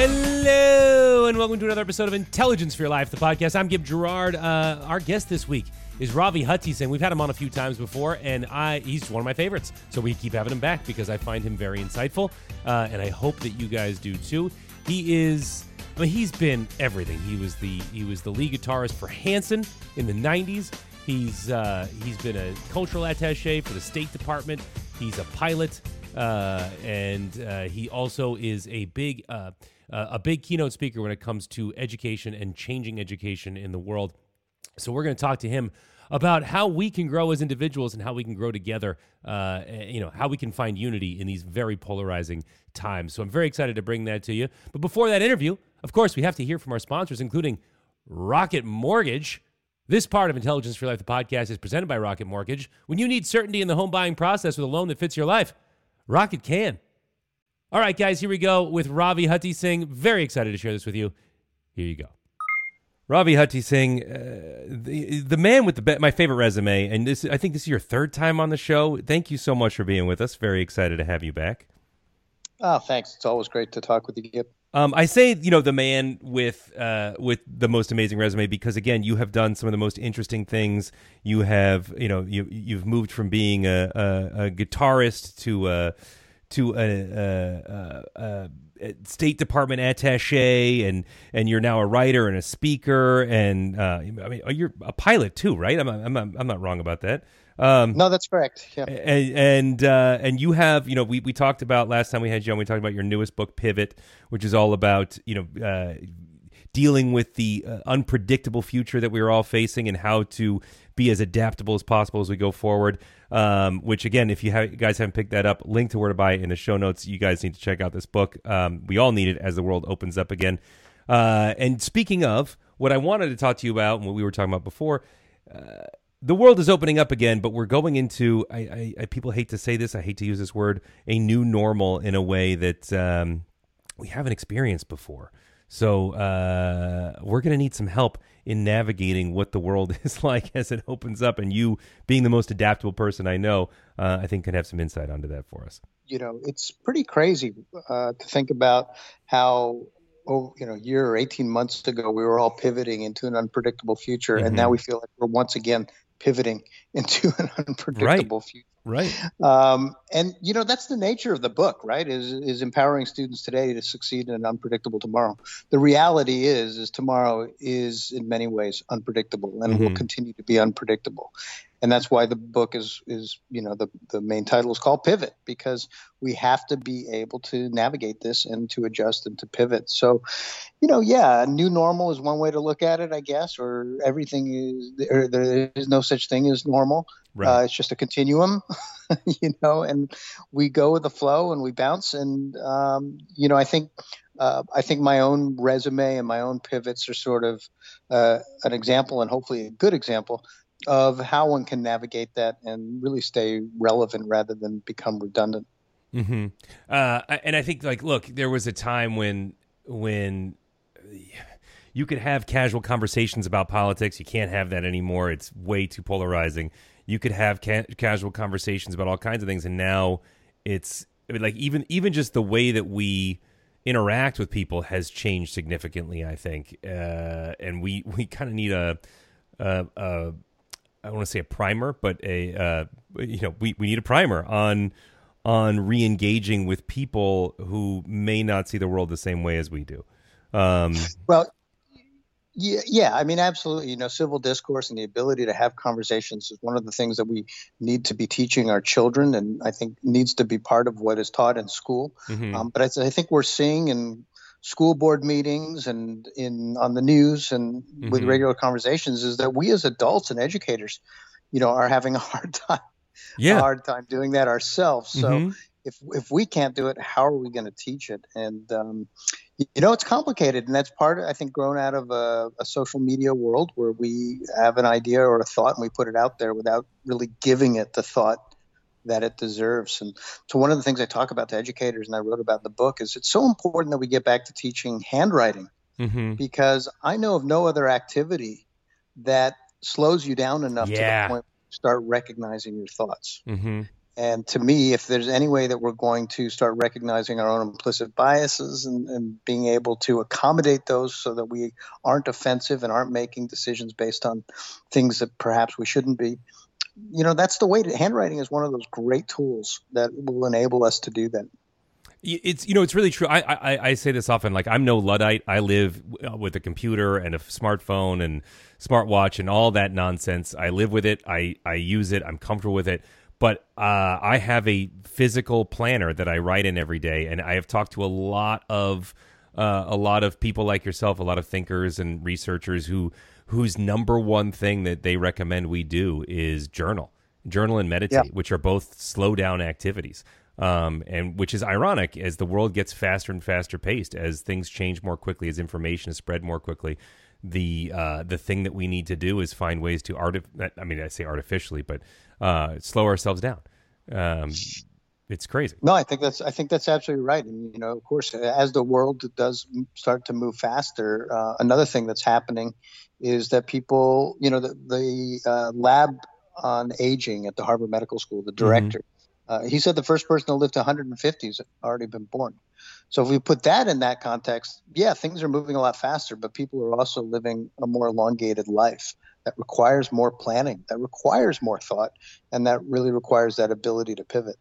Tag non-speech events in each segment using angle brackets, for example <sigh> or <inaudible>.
Hello, and welcome to another episode of Intelligence for Your Life, the podcast. I'm Gib Gerard. Uh, our guest this week is Ravi Hutheesing. We've had him on a few times before, and I he's one of my favorites. So we keep having him back because I find him very insightful, uh, and I hope that you guys do too. He is. I mean, he's been everything. He was the he was the lead guitarist for Hanson in the '90s. He's uh, he's been a cultural attaché for the State Department. He's a pilot, uh, and uh, he also is a big uh, uh, a big keynote speaker when it comes to education and changing education in the world. So we're going to talk to him about how we can grow as individuals and how we can grow together. Uh, you know how we can find unity in these very polarizing times. So I'm very excited to bring that to you. But before that interview, of course, we have to hear from our sponsors, including Rocket Mortgage. This part of Intelligence for Life, the podcast, is presented by Rocket Mortgage. When you need certainty in the home buying process with a loan that fits your life, Rocket can. All right, guys, here we go with Ravi Hutheesing. Very excited to share this with you. Here you go. Ravi Hutheesing, uh, the, the man with the be- my favorite resume, and this I think this is your third time on the show. Thank you so much for being with us. Very excited to have you back. Oh, thanks. It's always great to talk with you, Gib. Um, I say, you know, the man with uh, with the most amazing resume because again, you have done some of the most interesting things. You have, you know, you you've moved from being a, a, a guitarist to a to a, a, a, a State Department attaché, and and you're now a writer and a speaker, and uh, I mean, you're a pilot too, right? I'm I'm I'm not wrong about that. Um, no, that's correct. Yeah. And and, uh, and you have, you know, we, we talked about last time we had you on, we talked about your newest book, Pivot, which is all about, you know, uh, dealing with the uh, unpredictable future that we are all facing and how to be as adaptable as possible as we go forward. Um, which again, if you, have, you, guys haven't picked that up, link to where to buy it in the show notes. You guys need to check out this book. Um, we all need it as the world opens up again. Uh, and speaking of, what I wanted to talk to you about, and what we were talking about before, uh, the world is opening up again, but we're going into. I, I, I, people hate to say this. I hate to use this word. A new normal in a way that um, we haven't experienced before. So uh, we're going to need some help in navigating what the world <laughs> is like as it opens up. And you, being the most adaptable person I know, uh, I think can have some insight onto that for us. You know, it's pretty crazy uh, to think about how oh, you know, year or 18 months ago, we were all pivoting into an unpredictable future, mm-hmm. and now we feel like we're once again pivoting <laughs> into an unpredictable right. future. Right. Um, and you know that's the nature of the book, right? Is is empowering students today to succeed in an unpredictable tomorrow. The reality is, is tomorrow is in many ways unpredictable and mm-hmm. will continue to be unpredictable and that's why the book is is you know the the main title is called pivot because we have to be able to navigate this and to adjust and to pivot so you know yeah a new normal is one way to look at it i guess or everything is or there is no such thing as normal right. uh, it's just a continuum <laughs> you know and we go with the flow and we bounce and um, you know i think uh, I think my own resume and my own pivots are sort of uh, an example and hopefully a good example of how one can navigate that and really stay relevant rather than become redundant. Mm-hmm. Uh, and I think, like, look, there was a time when when you could have casual conversations about politics. You can't have that anymore. It's way too polarizing. You could have ca- casual conversations about all kinds of things, and now it's I mean, like even even just the way that we interact with people has changed significantly. I think, uh, and we we kind of need a, a, a I want to say a primer, but a uh, you know we, we need a primer on on re-engaging with people who may not see the world the same way as we do. Um, well, yeah, yeah, I mean, absolutely. You know, civil discourse and the ability to have conversations is one of the things that we need to be teaching our children, and I think needs to be part of what is taught in school. Mm-hmm. Um, but I, I, think we're seeing in school board meetings and in on the news and mm-hmm. with regular conversations is that we as adults and educators, you know, are having a <laughs> hard time, yeah. a hard time doing that ourselves. So mm-hmm. if if we can't do it, how are we going to teach it? And um, you know, it's complicated, and that's part, I think, grown out of a, a, social media world where we have an idea or a thought and we put it out there without really giving it the thought that it deserves. And so, one of the things I talk about to educators, and I wrote about in the book, is it's so important that we get back to teaching handwriting mm-hmm. because I know of no other activity that slows you down enough yeah. to the point where you start recognizing your thoughts. Mm-hmm. And to me, if there's any way that we're going to start recognizing our own implicit biases and, and, being able to accommodate those so that we aren't offensive and aren't making decisions based on things that perhaps we shouldn't be, you know, that's the way to handwriting is one of those great tools that will enable us to do that. It's you know it's really true. I, I I say this often. Like I'm no luddite. I live uh, with a computer and a smartphone and smartwatch and all that nonsense. I live with it. I I use it. I'm comfortable with it but uh, I have a physical planner that I write in every day, and I have talked to a lot of uh, a lot of people like yourself, a lot of thinkers and researchers who whose number one thing that they recommend we do is journal, journal and meditate, yeah. which are both slow down activities. Um, and which is ironic as the world gets faster and faster paced, as things change more quickly, as information is spread more quickly the uh, the thing that we need to do is find ways to art. I mean, I say artificially, but uh, slow ourselves down. Um, it's crazy. No, I think that's I think that's absolutely right. And you know, of course, as the world does start to move faster, uh, another thing that's happening is that people, you know, the, the uh, lab on aging at the Harvard Medical School, the director, mm-hmm. uh, he said the first person to live to 150 has already been born. So if we put that in that context, yeah, things are moving a lot faster, but people are also living a more elongated life that requires more planning, that requires more thought, and that really requires that ability to pivot.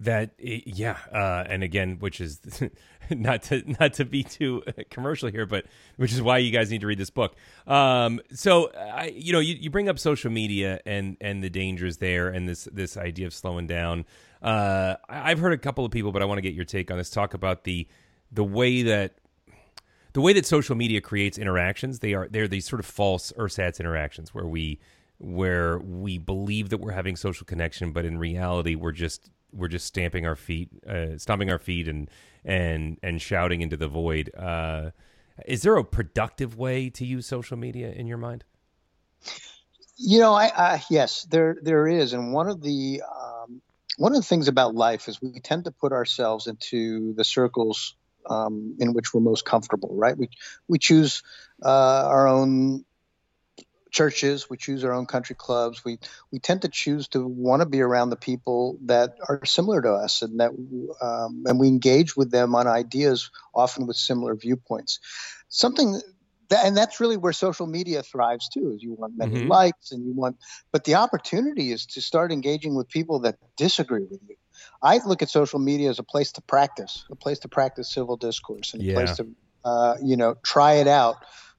That yeah, uh, and again, which is <laughs> not to not to be too <laughs> commercial here, but which is why you guys need to read this book. Um, so I, you know, you, you bring up social media and and the dangers there, and this this idea of slowing down. Uh, I've heard a couple of people, but I want to get your take on this. Talk about the the way that the way that social media creates interactions, they are they're these sort of false ersatz interactions where we where we believe that we're having social connection, but in reality we're just we're just stamping our feet, uh, stomping our feet, and and and shouting into the void. Uh, is there a productive way to use social media in your mind? You know, I, I yes, there there is, and one of the um, one of the things about life is we tend to put ourselves into the circles um, in which we're most comfortable, right? We we choose uh, our own churches, we choose our own country clubs. We we tend to choose to want to be around the people that are similar to us, and that um, and we engage with them on ideas, often with similar viewpoints. Something. That, and that's really where social media thrives too is you want many mm-hmm. likes and you want but the opportunity is to start engaging with people that disagree with you I look at social media as a place to practice, a place to practice civil discourse, and a place to, uh, you know, try it out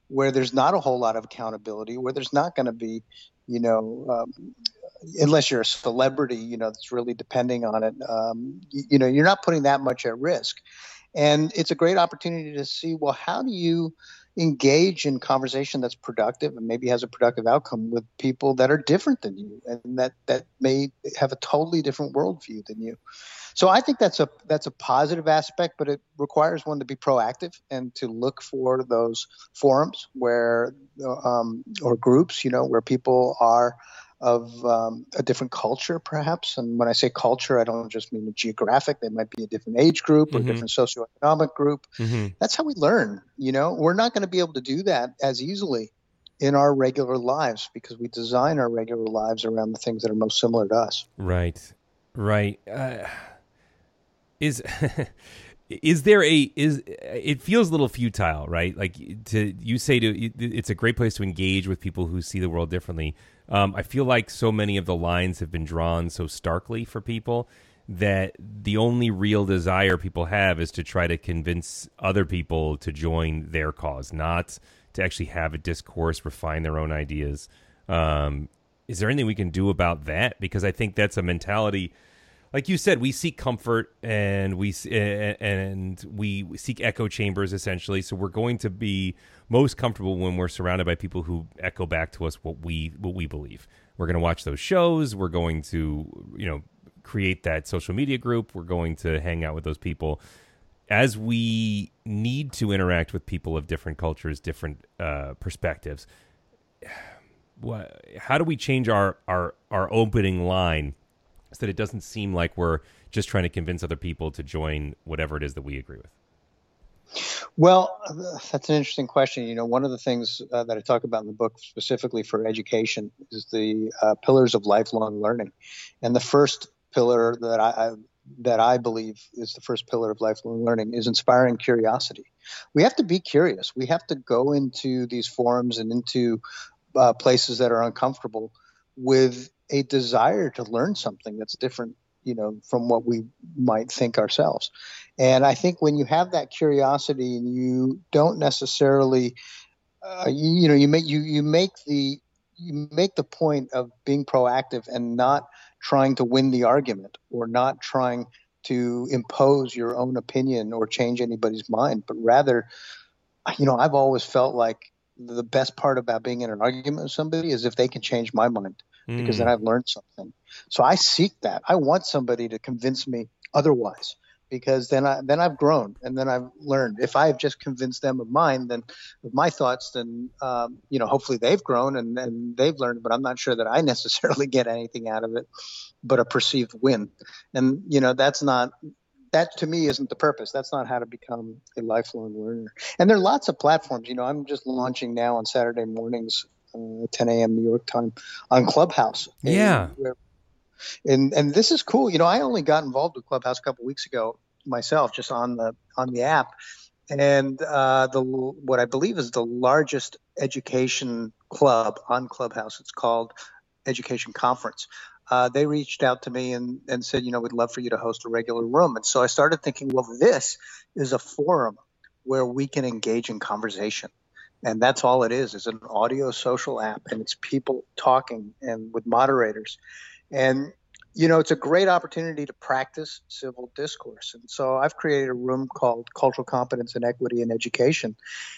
where there's not a whole lot of accountability, where there's not going to be, you know, um, unless you're a celebrity, you know, that's really depending on it. Um, you, you know, you're not putting that much at risk, and it's a great opportunity to see, well, how do you engage in conversation that's productive and maybe has a productive outcome with people that are different than you and that that may have a totally different worldview than you. So I think that's a that's a positive aspect, but it requires one to be proactive and to look for those forums where um, or groups, you know, where people are of um, a different culture, perhaps. And when I say culture, I don't just mean a geographic. They might be a different age group or mm-hmm. different socioeconomic group. Mm-hmm. That's how we learn. You know, we're not going to be able to do that as easily in our regular lives because we design our regular lives around the things that are most similar to us. Right. Right. Uh, is. <laughs> is there a is it feels a little futile right like to you say to it's a great place to engage with people who see the world differently um, I feel like so many of the lines have been drawn so starkly for people that the only real desire people have is to try to convince other people to join their cause, not to actually have a discourse, refine their own ideas. Um, is there anything we can do about that? Because I think that's a mentality like you said, we seek comfort and we and we seek echo chambers essentially. So we're going to be most comfortable when we're surrounded by people who echo back to us what we what we believe. We're going to watch those shows. We're going to you know create that social media group. We're going to hang out with those people. As we need to interact with people of different cultures, different uh, perspectives, <sighs> how do we change our our our opening line? So that it doesn't seem like we're just trying to convince other people to join whatever it is that we agree with? Well, that's an interesting question. You know, one of the things uh, that I talk about in the book specifically for education is the uh, pillars of lifelong learning. And the first pillar that I, I that I believe is the first pillar of lifelong learning is inspiring curiosity. We have to be curious. We have to go into these forums and into uh, places that are uncomfortable with a desire to learn something that's different, you know, from what we might think ourselves. And I think when you have that curiosity and you don't necessarily, uh, you, you know, you make you you make the you make the point of being proactive and not trying to win the argument or not trying to impose your own opinion or change anybody's mind, but rather, you know, I've always felt like the best part about being in an argument with somebody is if they can change my mind mm. because then mm. I've learned something. So I seek that. I want somebody to convince me otherwise because then I then I've grown and then I've learned. If I have just convinced them of mine, then of my thoughts, then um, you know hopefully they've grown and, and they've learned. But I'm not sure that I <laughs> necessarily get anything out of it, but a perceived win. And you know that's not that to me isn't the purpose. That's not how to become a lifelong learner. And there are lots of platforms. You know, I'm just launching now on Saturday mornings, uh, 10 a.m. New York time, on Clubhouse. Yeah. Where, and and this is cool. You know, I only got involved with Clubhouse a couple weeks ago myself, just on the on the app, and uh, the what I believe is the largest education club on Clubhouse. It's called Education Conference. Uh, they reached out to me and, and said, you know, we'd love for you to host a regular room. And so I started thinking, well, this is a forum where we can engage in conversation. And that's all it is, is an audio social app and it's people talking and with moderators. And you know, it's a great opportunity to practice civil discourse. And so I've created a room called Cultural Competence and Equity in Education.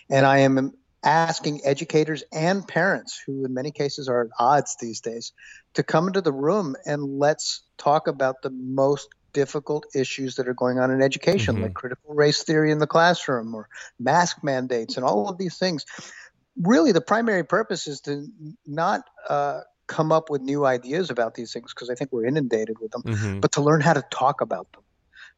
And I am asking educators and parents, who in many cases are at odds these days, to come into the room and let's talk about the most difficult issues that are going on in education, mm-hmm. like critical race theory in the classroom or mask mandates and all of these things. Really, the primary purpose is to not uh, come up with new ideas about these things because I think we're inundated with them, mm-hmm. but to learn how to talk about them.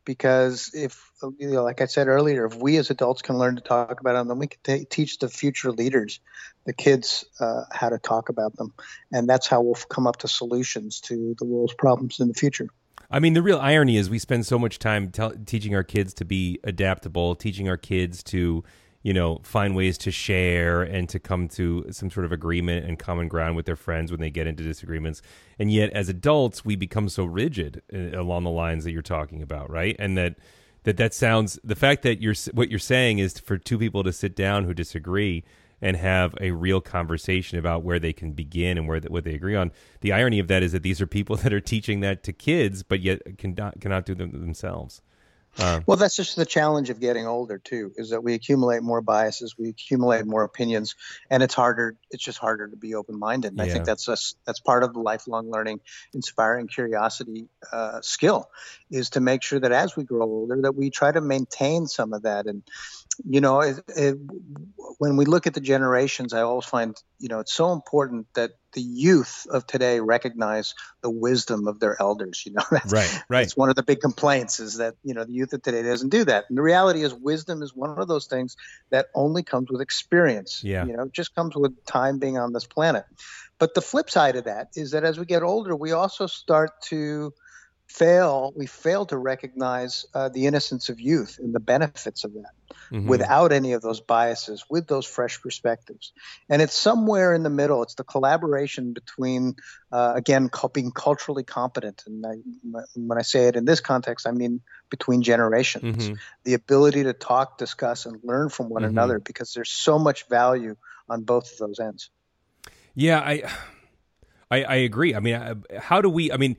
Because if, you know, like I said earlier, if we as adults can learn to talk about them, then we can t- teach the future leaders, the kids, uh, how to talk about them. And that's how we'll come up to solutions to the world's problems in the future. I mean, the real irony is we spend so much time te- teaching our kids to be adaptable, teaching our kids to you know, find ways to share and to come to some sort of agreement and common ground with their friends when they get into disagreements. And yet, as adults, we become so rigid uh, along the lines that you're talking about, right? And that that that sounds the fact that you're what you're saying is for two people to sit down who disagree and have a real conversation about where they can begin and where the, what they agree on. The irony of that is that these are people <laughs> that are teaching that to kids, but yet cannot cannot do them themselves. Uh, well, that's just the challenge of getting older too. Is that we accumulate more biases, we accumulate more opinions, and it's harder. It's just harder to be open-minded. And yeah. I think that's us. That's part of the lifelong learning, inspiring curiosity uh, skill, is to make sure that as we grow older, that we try to maintain some of that. And you know, it, it, when we look at the generations, I always find you know it's so important that the youth of today recognize the wisdom of their elders. You know, <laughs> that's, right, right. It's one of the big complaints is that you know the youth of today doesn't do that. And the reality is, wisdom is one of those things that only comes with experience. Yeah, you know, it just comes with time being on this planet. But the flip side of that is that as we get older, we also start to fail we fail to recognize uh, the innocence of youth and the benefits of that mm-hmm. without any of those biases with those fresh perspectives and it's somewhere in the middle it's the collaboration between uh, again being culturally competent and I, when i say it in this context i mean between generations mm-hmm. the ability to talk discuss and learn from one mm-hmm. another because there's so much value on both of those ends yeah i i, I agree i mean how do we i mean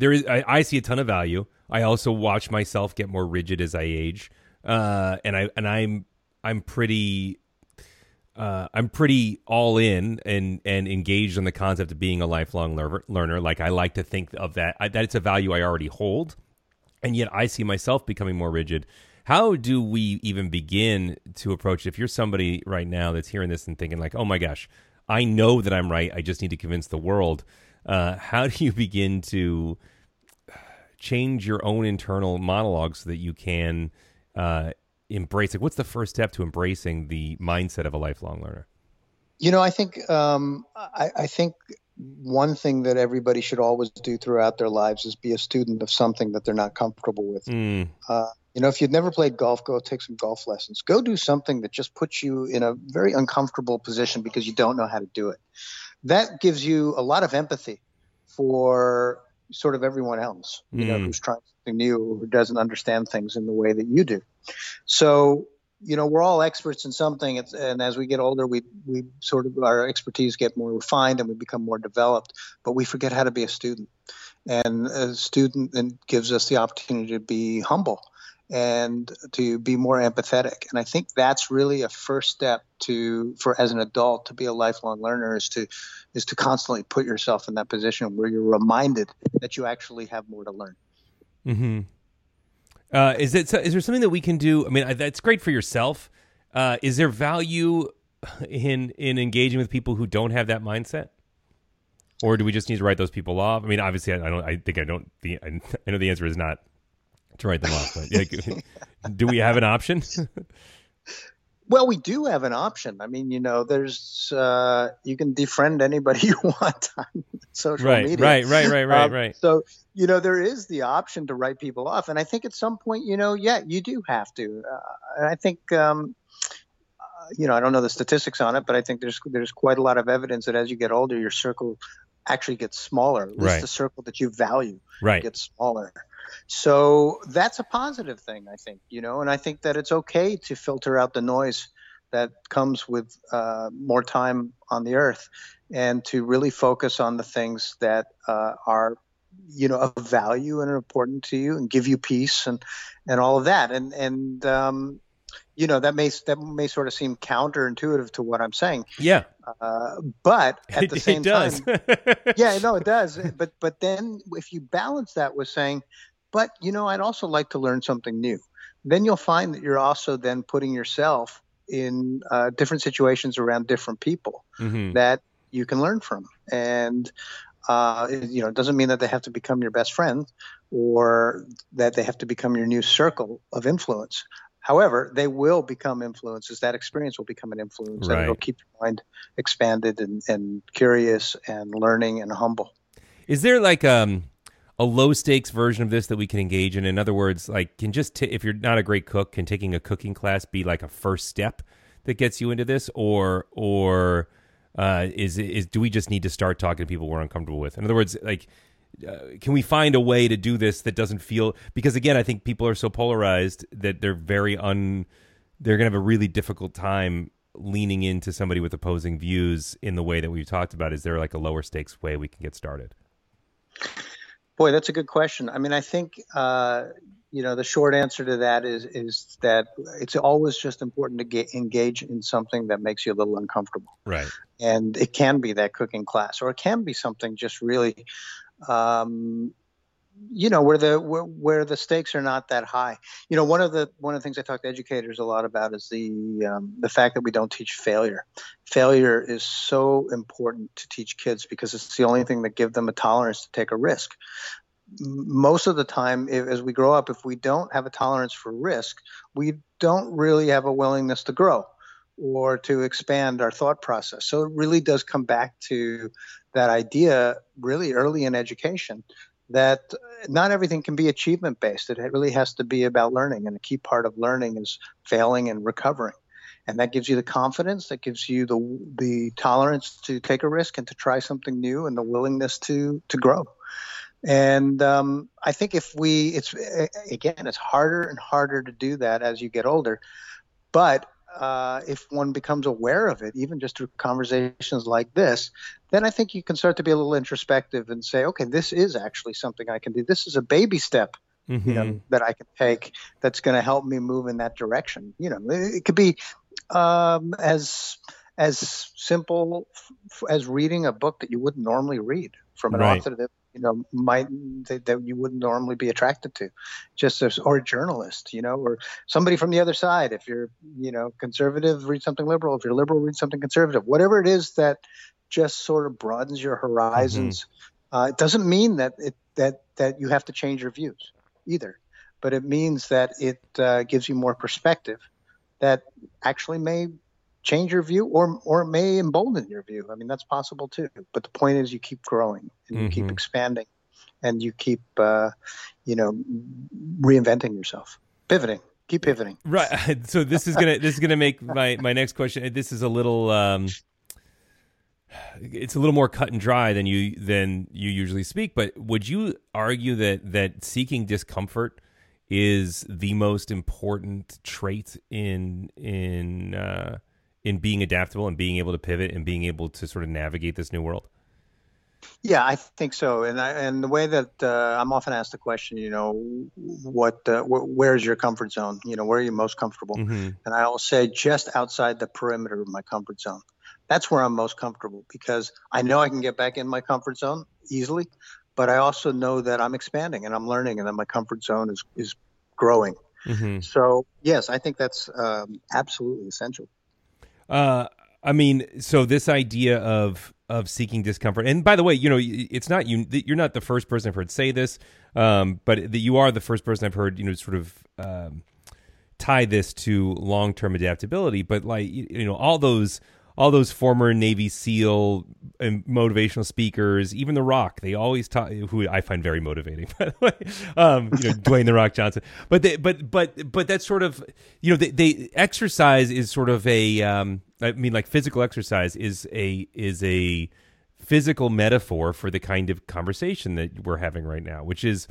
there is I, I, see a ton of value. I also watch myself get more rigid as I age, uh, and I and I'm I'm pretty uh, I'm pretty all in and and engaged on the concept of being a lifelong learner. learner. Like I like to think of that I, that it's a value I already hold, and yet I see myself becoming more rigid. How do we even begin to approach? It? If you're somebody right now that's hearing this and thinking like, "Oh my gosh, I know that I'm right. I just need to convince the world." Uh, how do you begin to change your own internal monologue so that you can uh, embrace like what's the first step to embracing the mindset of a lifelong learner you know i think um, I, I, think one thing that everybody should always do throughout their lives is be a student of something that they're not comfortable with. Mm. Uh, you know, if you've never played golf, go take some golf lessons. Go do something that just puts you in a very uncomfortable position because you don't know how to do it. That gives you a lot of empathy for sort of everyone else, you know, Mm. who's trying something new or who doesn't understand things in the way that you do. So, you know, we're all experts in something, and as we get older, we we sort of our expertise get more refined and we become more developed. But we forget how to be a student, and a student then gives us the opportunity to be humble and to be more empathetic. And I think that's really a first step to for as an adult to be a lifelong learner is to is to constantly put yourself in that position where you're reminded that you actually have more to learn. Hmm. Uh, is it? Is there something that we can do? I mean, that's great for yourself. Uh, is there value in in engaging with people who don't have that mindset, or do we just need to write those people off? I mean, obviously, I, I don't. I think I don't. The I know the answer is not to write them off. But like, <laughs> do we have an option? <laughs> Well, we do have an option. I mean, you know, there's uh, you can defriend anybody <laughs> you want on social right, media. right, right, right, right, Um, right. So, you know, there is the option to write people off. And I think at some point, you know, yeah, you do have to. Uh, and I think, um, uh, you know, I don't know the statistics on it, but I think there's there's quite a lot of evidence that as you get older, your circle actually gets smaller. At least Right. the circle that you value Right. gets smaller. So that's a positive thing, I think, you know, and I think that it's okay to filter out the noise that comes with uh, more time on the earth and to really focus on the things that uh, are, you know, of value and are important to you and give you peace and, and all of that. And, and, um, you know, that may, that may sort of seem counterintuitive to what I'm saying. Yeah, Uh, but at <laughs> it, the same it time, <laughs> yeah, no, it does. But but then if you balance that with saying, but you know, I'd also like to learn something new, then you'll find that you're also then putting yourself in uh, different situations around different people Mhm. that you can learn from, and uh, you know, it doesn't mean that they have to become your best friend or that they have to become your new circle of influence. However, they will become influences. That experience will become an influence, and it'll keep your mind expanded and, and curious and learning and humble. Is there like um a low stakes version of this that we can engage in? In other words, like can just t- if you're not a great cook, can taking a cooking class be like a first step that gets you into this, or or uh, is is do we just need to start talking to people we're uncomfortable with? In other words, like. Uh, can we find a way to do this that doesn't feel because again i think people are so polarized that they're very un they're going to have a really difficult time leaning into somebody with opposing views in the way that we've talked about is there like a lower stakes way we can get started Boy, that's a good question. I mean, I think uh, you know the short answer to that is is that it's always just important to get engage in something that makes you a little uncomfortable, right and it can be that cooking class, or it can be something just really, um, you know, where the where, where the stakes are not that high. You know, one of the one of the things I talk to educators a lot about is the um, the fact that we don't teach failure. Failure is so important to teach kids because it's the only thing that gives them a tolerance to take a risk most of the time if, as we grow up if we don't have a tolerance for risk we don't really have a willingness to grow or to expand our thought process so it really does come back to that idea really early in education that not everything can be achievement based it really has to be about learning and a key part of learning is failing and recovering and that gives you the confidence that gives you the the tolerance to take a risk and to try something new and the willingness to to grow and um, I think if we, it's again, it's harder and harder to do that as you get older. But uh, if one becomes aware of it, even just through conversations like this, then I think you can start to be a little introspective and say, okay, this is actually something I can do. This is a baby step, mm-hmm. you know, that I can take that's going to help me move in that direction. You know, it could be um, as as simple f- as reading a book that you wouldn't normally read from an Right. author that you know might that, that you wouldn't normally be attracted to. Just as or a journalist you know or somebody from the other side. If you're you know conservative read something liberal. If you're liberal read something conservative. Whatever it is that just sort of broadens your horizons uh, it doesn't mean that it that that you have to change your views either. But it means that it uh, gives you more perspective that actually may change your view or or it may embolden your view. I mean, that's possible too. But the point is, you keep growing and you mm-hmm. keep expanding, and you keep uh, you know reinventing yourself, pivoting. Keep pivoting. Right. <laughs> So this is gonna this is gonna make my my next question. This is a little. Um, it's a little more cut and dry than you than you usually speak. But would you argue that that seeking discomfort is the most important trait in in uh, in being adaptable and being able to pivot and being able to sort of navigate this new world? Yeah, I think so. And I, and the way that uh, I'm often asked the question, you know, what uh, wh- where's your comfort zone? You know, where are you most comfortable? Mm-hmm. And I will say just outside the perimeter of my comfort zone. That's where I'm most comfortable because I know I can get back in my comfort zone easily, but I also know that I'm expanding and I'm learning and that my comfort zone is is growing. Mm-hmm. So yes, I think that's um, absolutely essential. Uh, I mean, so this idea of of seeking discomfort, and by the way, you know, it's not you. You're not the first person I've heard say this, um, but you are the first person I've heard, you know, sort of um, tie this to long term adaptability. But like, you know, all those all those former Navy SEAL and motivational speakers, even The Rock, they always talk. Who I find very motivating, <laughs> by the way. Um, you know, Dwayne The Rock Johnson. But they, but but but that's sort of you know they, they exercise is sort of a. Um, I mean, like physical exercise is a is a physical metaphor for the kind of conversation that we're having right now, which is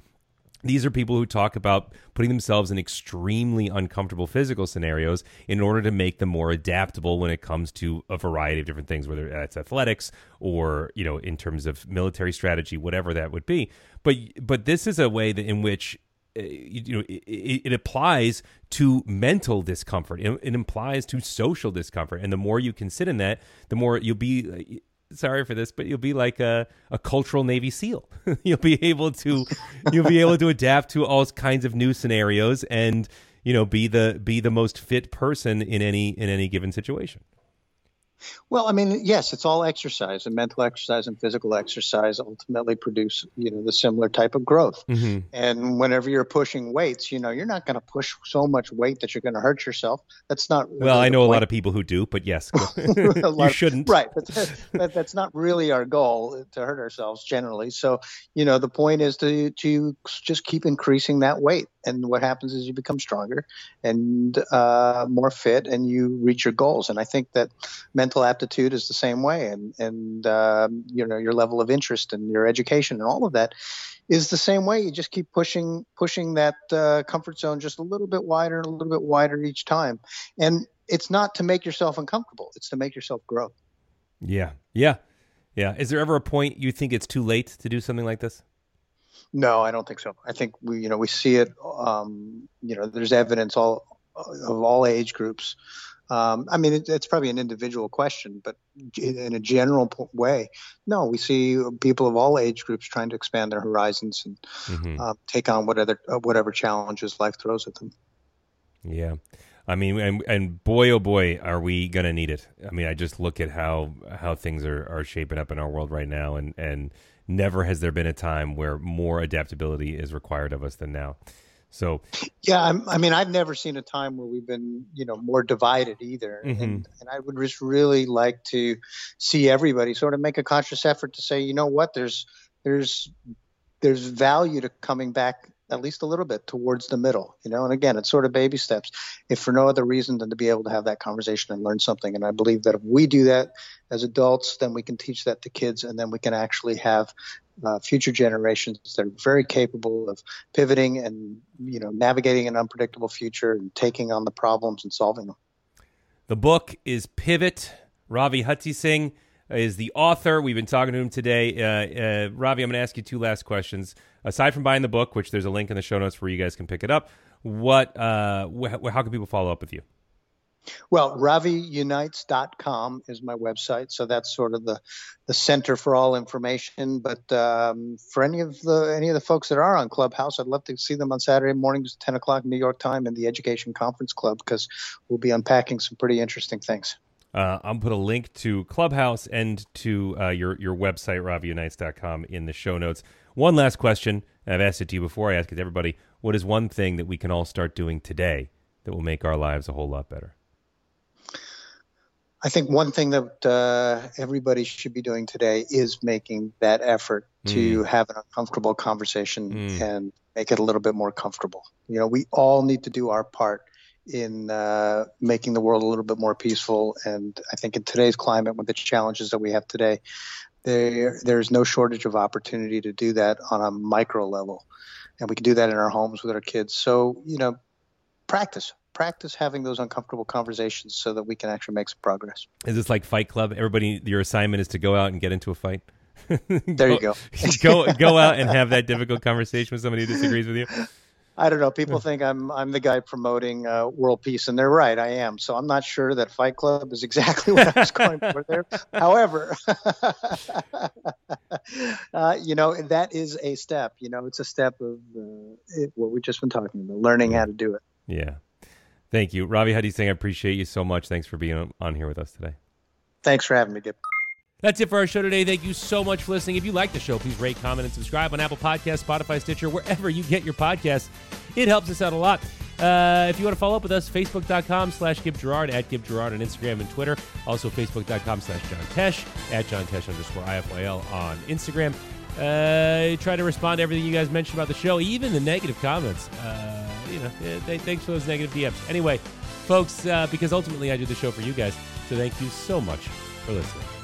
these are people who talk about putting themselves in extremely uncomfortable physical scenarios in order to make them more adaptable when it comes to a variety of different things, whether that's athletics or you know in terms of military strategy, whatever that would be. But but this is a way that in which uh, you know it, it, applies to mental discomfort it, it, implies to social discomfort and the more you can sit in that the more you'll be sorry for this, but you'll be like a, a cultural Navy SEAL. <laughs> you'll be able to you'll be able to adapt to all kinds of new scenarios and you know be the be the most fit person in any in any given situation. Well, I mean, yes, it's all exercise, and mental exercise and physical exercise ultimately produce, you know, the similar type of growth. Mm-hmm. And whenever you're pushing weights, you know, you're not going to push so much weight that you're going to hurt yourself. That's not. Really well, I know a lot of people who do, but yes, <laughs> <laughs> you shouldn't. right, but that, that's not really our goal to hurt ourselves generally. So, you know, the point is to to just keep increasing that weight and what happens is you become stronger and uh, more fit and you reach your goals and i think that mental aptitude is the same way. And and um, you know your level of interest and your education and all of that is the same way. You just keep pushing pushing that uh, comfort zone just a little bit wider and a little bit wider each time. And it's not to make yourself uncomfortable. It's to make yourself grow. Yeah. Yeah. Yeah. Is there ever a point you think it's too late to do something like this? No, I don't think so. I think we, you know, we see it. Um, you know, there's evidence all of all age groups. Um, I mean, it, it's probably an individual question, but in a general way, no, we see people of all age groups trying to expand their horizons and mm-hmm. uh, take on whatever uh, whatever challenges life throws at them. Yeah. I mean, and, and boy, oh boy, are we gonna need it. I mean, I just look at how how things are, are shaping up in our world right now, and and never has there been a time where more adaptability is required of us than now. So, yeah, I'm, i mean, I've never seen a time where we've been, you know, more divided either. Mm-hmm. And, and I would just really like to see everybody sort of make a conscious effort to say, you know what, there's, there's, there's value to coming back at least a little bit towards the middle, you know. And again, it's sort of baby steps, if for no other reason than to be able to have that conversation and learn something. And I believe that if we do that as adults, then we can teach that to kids, and then we can actually have uh, future generations that are very capable of pivoting and you know navigating an unpredictable future and taking on the problems and solving them. The book is Pivot. Ravi Hutheesing is the author. We've been talking to him today. Uh, uh, Ravi, I'm going to ask you two last questions. Aside from buying the book, which there's a link in the show notes where you guys can pick it up, what, uh, wh- how can people follow up with you? Well, raviunites.com is my website, so that's sort of the the center for all information. But um, for any of the any of the folks that are on Clubhouse, I'd love to see them on Saturday mornings, 10 o'clock New York time, in the Education Conference Club, because we'll be unpacking some pretty interesting things. Uh, I'll put a link to Clubhouse and to uh, your your website, raviunites.com, in the show notes. One last question. I've asked it to you before. I ask it to everybody. What is one thing that we can all start doing today that will make our lives a whole lot better? I think one thing that uh, everybody should be doing today is making that effort to have an uncomfortable conversation Mm. and make it a little bit more comfortable. You know, we all need to do our part in uh, making the world a little bit more peaceful. And I think in today's climate, with the challenges that we have today, there there's no shortage of opportunity to do that on a micro level, and we can do that in our homes with our kids. So you know, practice practice having those uncomfortable conversations so that we can actually make some progress. Is this like Fight Club? Everybody, your assignment is to go out and get into a fight. <laughs> There you go. <laughs> go go out and have that difficult conversation with somebody who disagrees with you. <laughs> I don't know. People think I'm I'm the guy promoting uh, world peace, and they're right. I am. So I'm not sure that Fight Club is exactly <laughs> what I was going for there. <laughs> However, <laughs> uh, you know that is a step. You know, it's a step of uh, it, what we've just been talking about, learning how to do it. Yeah. Thank you, Ravi Hutheesing. I appreciate you so much. Thanks for being on- here with us today. Thanks for having me, Gib. That's it for our show today. Thank you so much for listening. If you like the show, please rate, comment, and subscribe on Apple Podcasts, Spotify, Stitcher, wherever you get your podcasts. It helps us out a lot. Uh, if you want to follow up with us, facebook.com slash Gib Gerard, at Gib Gerard on Instagram and Twitter. Also, facebook.com slash John Tesh, at John Tesh underscore IFYL on Instagram. Uh, try to respond to everything you guys mentioned about the show, even the negative comments. Uh, you know, th- thanks for those negative DMs. Anyway, folks, uh, because ultimately I do the show for you guys, so thank you so much for listening.